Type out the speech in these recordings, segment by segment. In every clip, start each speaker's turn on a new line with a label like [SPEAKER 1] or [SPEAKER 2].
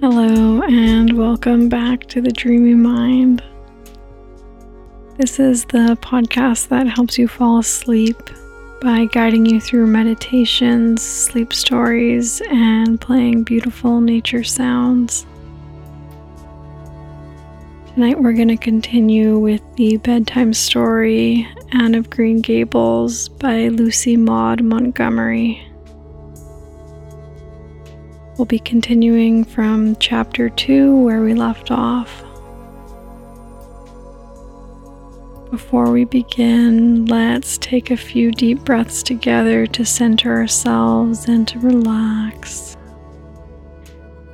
[SPEAKER 1] Hello, and welcome back to the Dreamy Mind. This is the podcast that helps you fall asleep by guiding you through meditations, sleep stories, and playing beautiful nature sounds. Tonight, we're going to continue with the bedtime story Anne of Green Gables by Lucy Maud Montgomery. We'll be continuing from chapter 2 where we left off. Before we begin, let's take a few deep breaths together to center ourselves and to relax.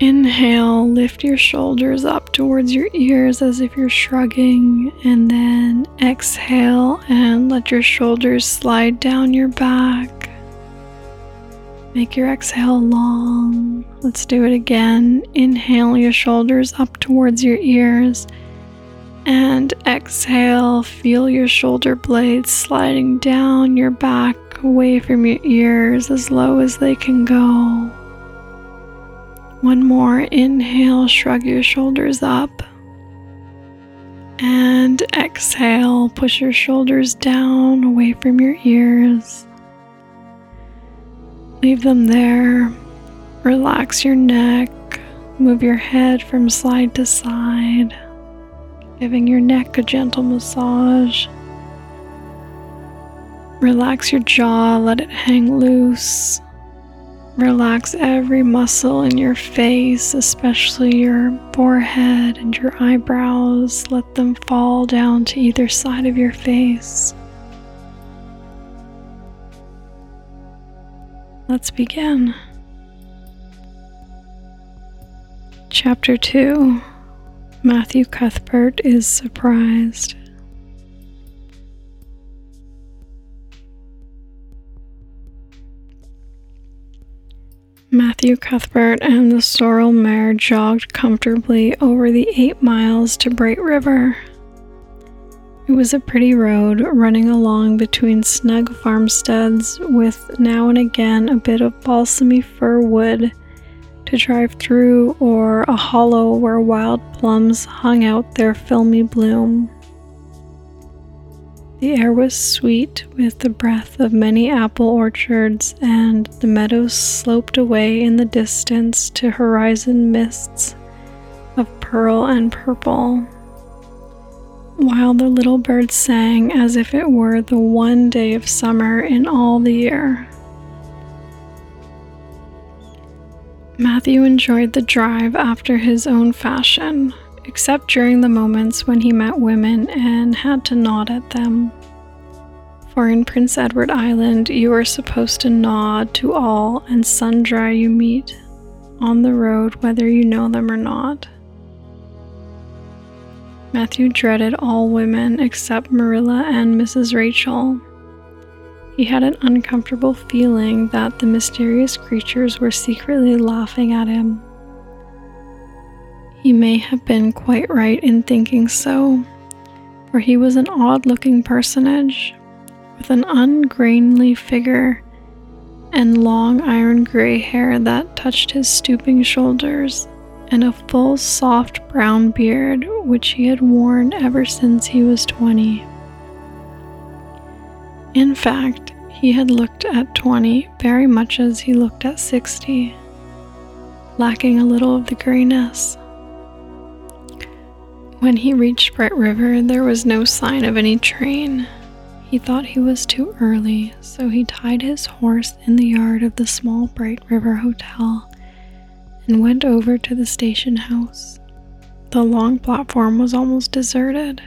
[SPEAKER 1] Inhale, lift your shoulders up towards your ears as if you're shrugging, and then exhale and let your shoulders slide down your back. Make your exhale long. Let's do it again. Inhale your shoulders up towards your ears. And exhale, feel your shoulder blades sliding down your back away from your ears as low as they can go. One more inhale, shrug your shoulders up. And exhale, push your shoulders down away from your ears. Leave them there. Relax your neck. Move your head from side to side, giving your neck a gentle massage. Relax your jaw, let it hang loose. Relax every muscle in your face, especially your forehead and your eyebrows. Let them fall down to either side of your face. Let's begin. Chapter 2 Matthew Cuthbert is surprised. Matthew Cuthbert and the sorrel mare jogged comfortably over the eight miles to Bright River. It was a pretty road running along between snug farmsteads with now and again a bit of balsamy fir wood to drive through or a hollow where wild plums hung out their filmy bloom. The air was sweet with the breath of many apple orchards, and the meadows sloped away in the distance to horizon mists of pearl and purple while the little birds sang as if it were the one day of summer in all the year. Matthew enjoyed the drive after his own fashion, except during the moments when he met women and had to nod at them. For in Prince Edward Island, you are supposed to nod to all and sundry you meet on the road, whether you know them or not. Matthew dreaded all women except Marilla and Mrs. Rachel. He had an uncomfortable feeling that the mysterious creatures were secretly laughing at him. He may have been quite right in thinking so, for he was an odd looking personage with an ungainly figure and long iron gray hair that touched his stooping shoulders and a full, soft brown beard which he had worn ever since he was 20. In fact, he had looked at 20 very much as he looked at 60, lacking a little of the grayness. When he reached Bright River, there was no sign of any train. He thought he was too early, so he tied his horse in the yard of the small Bright River Hotel and went over to the station house. The long platform was almost deserted,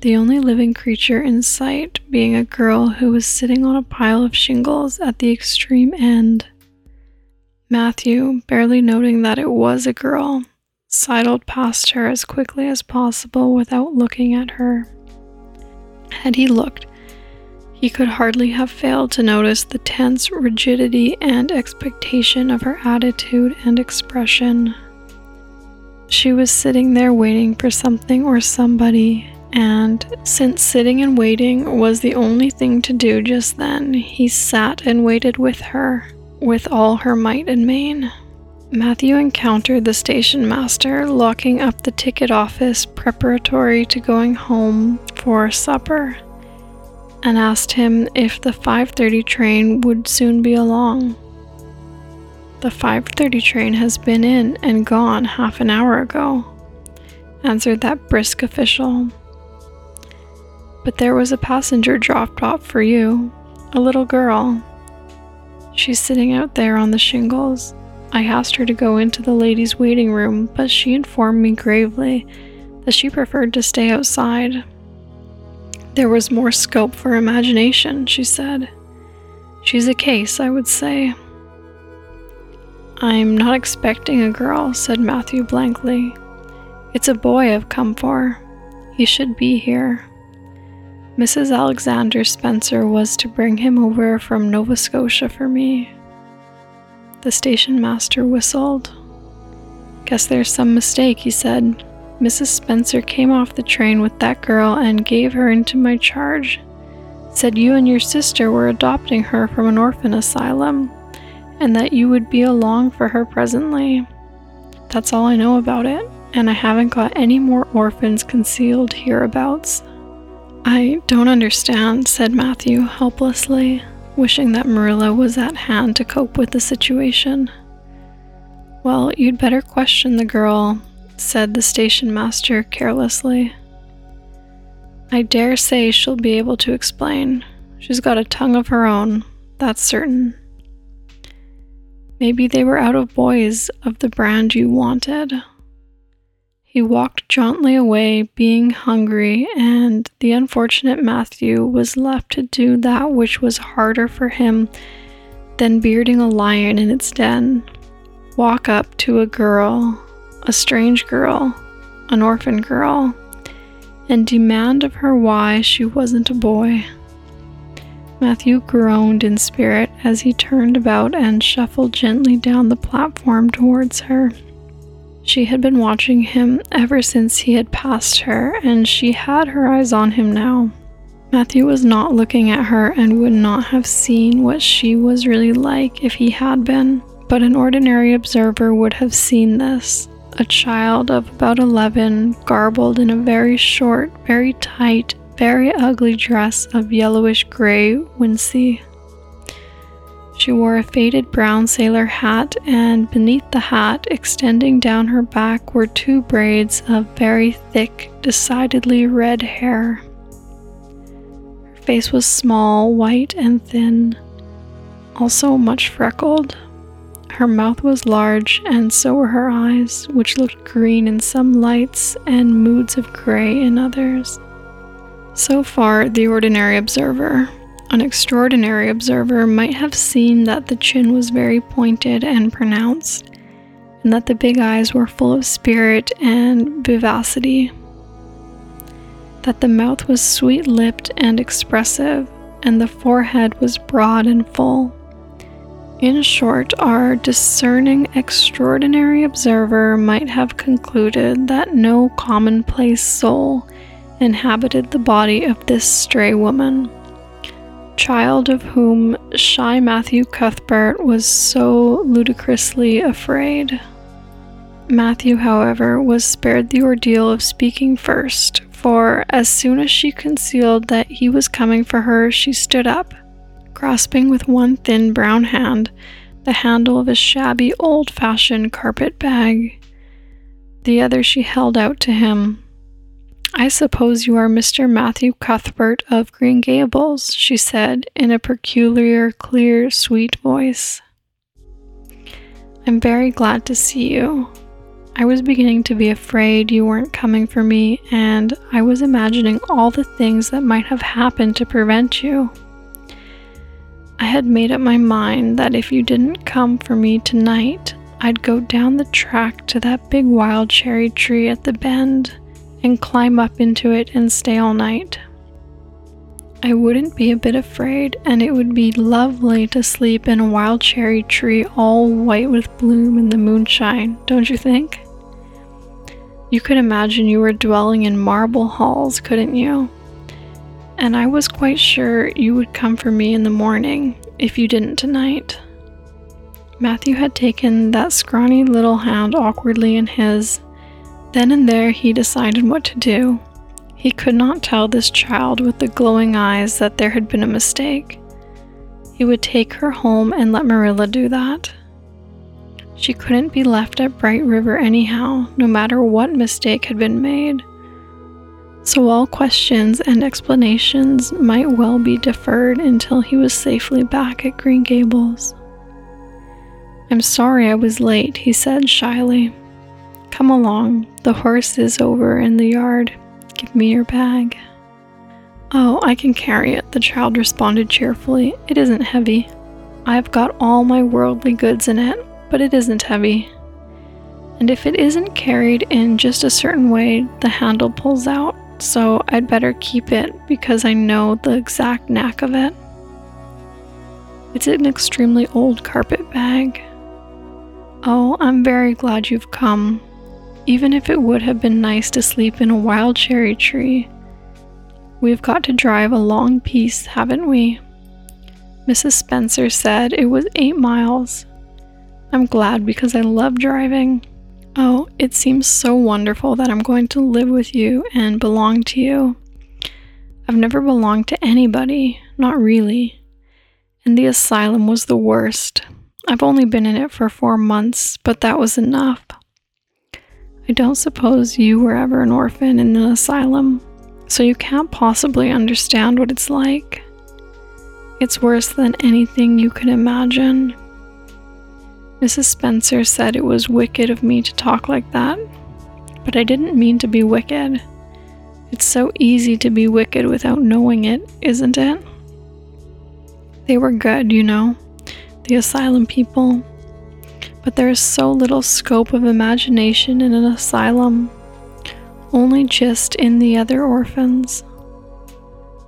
[SPEAKER 1] the only living creature in sight being a girl who was sitting on a pile of shingles at the extreme end. Matthew, barely noting that it was a girl, sidled past her as quickly as possible without looking at her. Had he looked, he could hardly have failed to notice the tense rigidity and expectation of her attitude and expression. She was sitting there waiting for something or somebody, and since sitting and waiting was the only thing to do just then, he sat and waited with her, with all her might and main. Matthew encountered the station master locking up the ticket office preparatory to going home for supper and asked him if the 5:30 train would soon be along. The 5:30 train has been in and gone half an hour ago, answered that brisk official. But there was a passenger dropped off for you, a little girl. She's sitting out there on the shingles I asked her to go into the ladies' waiting room, but she informed me gravely that she preferred to stay outside. There was more scope for imagination, she said. She's a case, I would say. I'm not expecting a girl, said Matthew blankly. It's a boy I've come for. He should be here. Mrs. Alexander Spencer was to bring him over from Nova Scotia for me. The station master whistled. Guess there's some mistake, he said. Mrs. Spencer came off the train with that girl and gave her into my charge. Said you and your sister were adopting her from an orphan asylum, and that you would be along for her presently. That's all I know about it, and I haven't got any more orphans concealed hereabouts. I don't understand, said Matthew helplessly wishing that Marilla was at hand to cope with the situation. Well, you'd better question the girl, said the station master carelessly. I dare say she'll be able to explain. She's got a tongue of her own, that's certain. Maybe they were out of boys of the brand you wanted. He walked jauntily away, being hungry, and the unfortunate Matthew was left to do that which was harder for him than bearding a lion in its den walk up to a girl, a strange girl, an orphan girl, and demand of her why she wasn't a boy. Matthew groaned in spirit as he turned about and shuffled gently down the platform towards her. She had been watching him ever since he had passed her, and she had her eyes on him now. Matthew was not looking at her and would not have seen what she was really like if he had been, but an ordinary observer would have seen this. A child of about 11, garbled in a very short, very tight, very ugly dress of yellowish gray wincey. She wore a faded brown sailor hat, and beneath the hat, extending down her back, were two braids of very thick, decidedly red hair. Her face was small, white, and thin, also much freckled. Her mouth was large, and so were her eyes, which looked green in some lights and moods of gray in others. So far, the ordinary observer, an extraordinary observer might have seen that the chin was very pointed and pronounced, and that the big eyes were full of spirit and vivacity, that the mouth was sweet lipped and expressive, and the forehead was broad and full. In short, our discerning, extraordinary observer might have concluded that no commonplace soul inhabited the body of this stray woman child of whom shy Matthew Cuthbert was so ludicrously afraid. Matthew, however, was spared the ordeal of speaking first, for as soon as she concealed that he was coming for her, she stood up, grasping with one thin brown hand the handle of a shabby old fashioned carpet bag. The other she held out to him, I suppose you are Mr. Matthew Cuthbert of Green Gables, she said in a peculiar, clear, sweet voice. I'm very glad to see you. I was beginning to be afraid you weren't coming for me, and I was imagining all the things that might have happened to prevent you. I had made up my mind that if you didn't come for me tonight, I'd go down the track to that big wild cherry tree at the bend and climb up into it and stay all night. I wouldn't be a bit afraid, and it would be lovely to sleep in a wild cherry tree all white with bloom in the moonshine, don't you think? You could imagine you were dwelling in marble halls, couldn't you? And I was quite sure you would come for me in the morning if you didn't tonight. Matthew had taken that scrawny little hand awkwardly in his. Then and there he decided what to do. He could not tell this child with the glowing eyes that there had been a mistake. He would take her home and let Marilla do that. She couldn't be left at Bright River anyhow, no matter what mistake had been made. So all questions and explanations might well be deferred until he was safely back at Green Gables. I'm sorry I was late, he said shyly. Come along, the horse is over in the yard. Give me your bag. Oh, I can carry it, the child responded cheerfully. It isn't heavy. I've got all my worldly goods in it, but it isn't heavy. And if it isn't carried in just a certain way, the handle pulls out, so I'd better keep it because I know the exact knack of it. It's an extremely old carpet bag. Oh, I'm very glad you've come, even if it would have been nice to sleep in a wild cherry tree. We've got to drive a long piece, haven't we? Mrs. Spencer said it was eight miles. I'm glad because I love driving. Oh, it seems so wonderful that I'm going to live with you and belong to you. I've never belonged to anybody, not really. And the asylum was the worst. I've only been in it for four months, but that was enough. I don't suppose you were ever an orphan in an asylum so you can't possibly understand what it's like. It's worse than anything you could imagine. Mrs. Spencer said it was wicked of me to talk like that, but I didn't mean to be wicked. It's so easy to be wicked without knowing it, isn't it? They were good, you know, the asylum people. But there is so little scope of imagination in an asylum only just in the other orphans.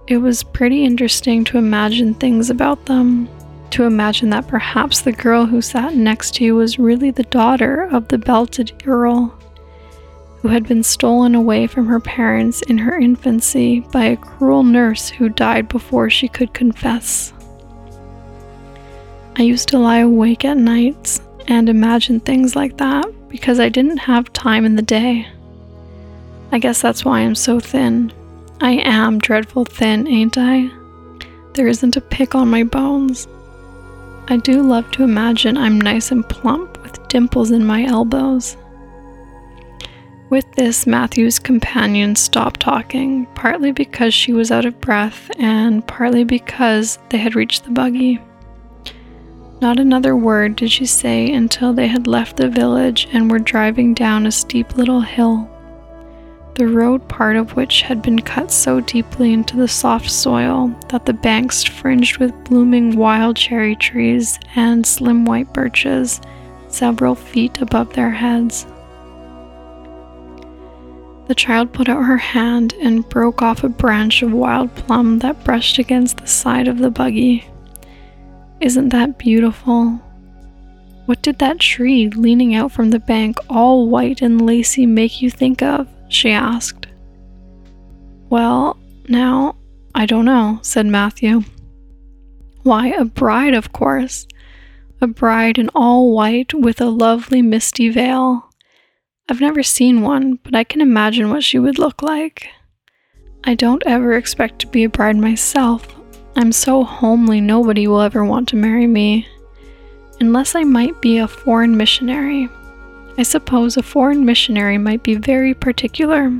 [SPEAKER 1] It was pretty interesting to imagine things about them, to imagine that perhaps the girl who sat next to you was really the daughter of the belted girl who had been stolen away from her parents in her infancy by a cruel nurse who died before she could confess. I used to lie awake at nights and imagine things like that because I didn't have time in the day. I guess that's why I'm so thin. I am dreadful thin, ain't I? There isn't a pick on my bones. I do love to imagine I'm nice and plump with dimples in my elbows. With this, Matthew's companion stopped talking, partly because she was out of breath and partly because they had reached the buggy. Not another word did she say until they had left the village and were driving down a steep little hill the road part of which had been cut so deeply into the soft soil that the banks fringed with blooming wild cherry trees and slim white birches several feet above their heads. The child put out her hand and broke off a branch of wild plum that brushed against the side of the buggy. Isn't that beautiful? What did that tree leaning out from the bank, all white and lacy, make you think of? she asked. Well, now, I don't know, said Matthew. Why, a bride, of course. A bride in all white with a lovely misty veil. I've never seen one, but I can imagine what she would look like. I don't ever expect to be a bride myself. I'm so homely, nobody will ever want to marry me. Unless I might be a foreign missionary. I suppose a foreign missionary might be very particular,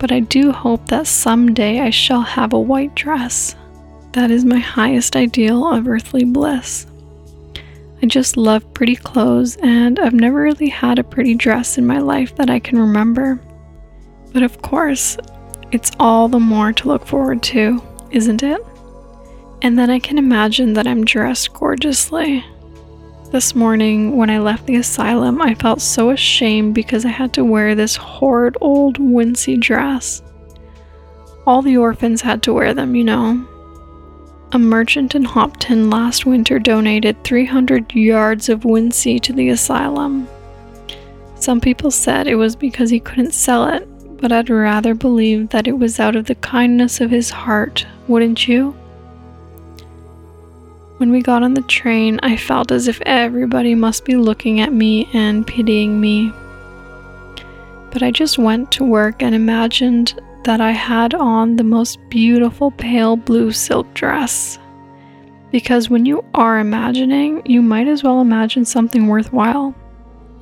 [SPEAKER 1] but I do hope that someday I shall have a white dress. That is my highest ideal of earthly bliss. I just love pretty clothes, and I've never really had a pretty dress in my life that I can remember. But of course, it's all the more to look forward to, isn't it? And then I can imagine that I'm dressed gorgeously. This morning, when I left the asylum, I felt so ashamed because I had to wear this horrid old wincey dress. All the orphans had to wear them, you know. A merchant in Hopeton last winter donated 300 yards of wincey to the asylum. Some people said it was because he couldn't sell it, but I'd rather believe that it was out of the kindness of his heart, wouldn't you? When we got on the train, I felt as if everybody must be looking at me and pitying me. But I just went to work and imagined that I had on the most beautiful pale blue silk dress. Because when you are imagining, you might as well imagine something worthwhile.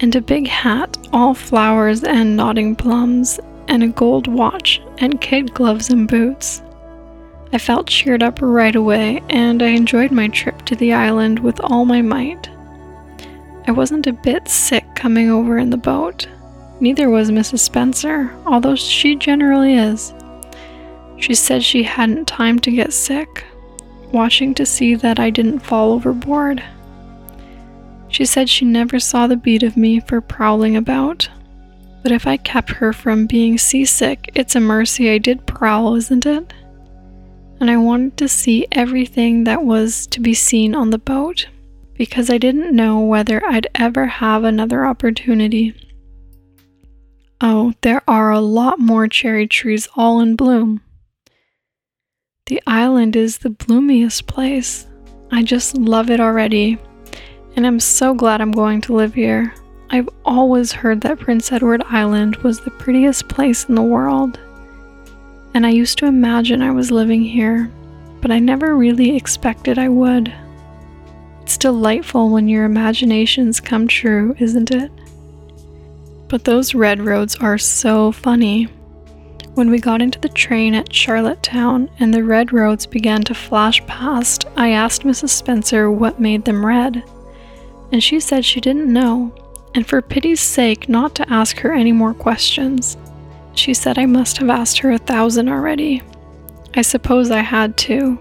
[SPEAKER 1] And a big hat, all flowers and nodding plums, and a gold watch, and kid gloves and boots. I felt cheered up right away, and I enjoyed my trip to the island with all my might. I wasn't a bit sick coming over in the boat. Neither was Mrs. Spencer, although she generally is. She said she hadn't time to get sick, watching to see that I didn't fall overboard. She said she never saw the beat of me for prowling about. But if I kept her from being seasick, it's a mercy I did prowl, isn't it? And I wanted to see everything that was to be seen on the boat because I didn't know whether I'd ever have another opportunity. Oh, there are a lot more cherry trees all in bloom. The island is the bloomiest place. I just love it already, and I'm so glad I'm going to live here. I've always heard that Prince Edward Island was the prettiest place in the world and I used to imagine I was living here, but I never really expected I would. It's delightful when your imaginations come true, isn't it? But those red roads are so funny. When we got into the train at Charlottetown and the red roads began to flash past, I asked Mrs. Spencer what made them red, and she said she didn't know, and for pity's sake, not to ask her any more questions. She said I must have asked her a thousand already. I suppose I had to.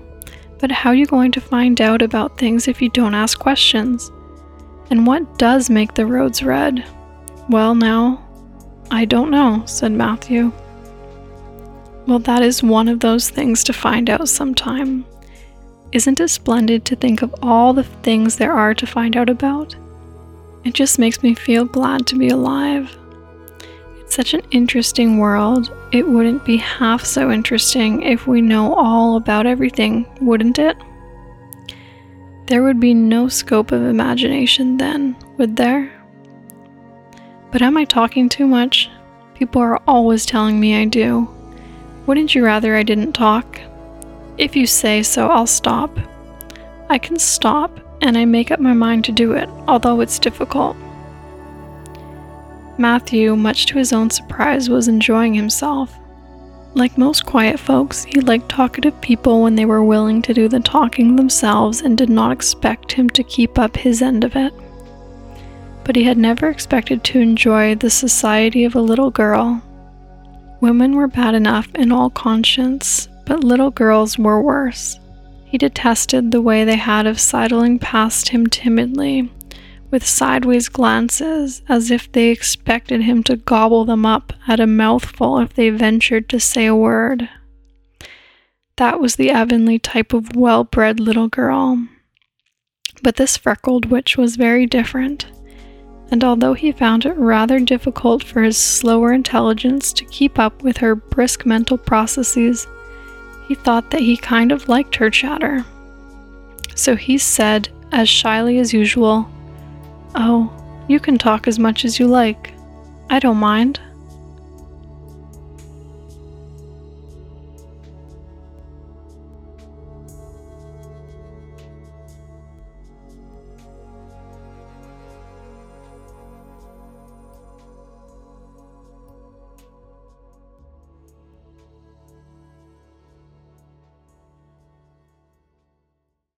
[SPEAKER 1] But how are you going to find out about things if you don't ask questions? And what does make the roads red? Well, now, I don't know, said Matthew. Well, that is one of those things to find out sometime. Isn't it splendid to think of all the things there are to find out about? It just makes me feel glad to be alive such an interesting world. It wouldn't be half so interesting if we know all about everything, wouldn't it? There would be no scope of imagination then, would there? But am I talking too much? People are always telling me I do. Wouldn't you rather I didn't talk? If you say so, I'll stop. I can stop, and I make up my mind to do it, although it's difficult. Matthew, much to his own surprise, was enjoying himself. Like most quiet folks, he liked talkative people when they were willing to do the talking themselves and did not expect him to keep up his end of it. But he had never expected to enjoy the society of a little girl. Women were bad enough in all conscience, but little girls were worse. He detested the way they had of sidling past him timidly with sideways glances as if they expected him to gobble them up at a mouthful if they ventured to say a word. That was the Avonlea type of well bred little girl. But this freckled witch was very different, and although he found it rather difficult for his slower intelligence to keep up with her brisk mental processes, he thought that he kind of liked her chatter. So he said, as shyly as usual, Oh, you can talk as much as you like. I don't mind.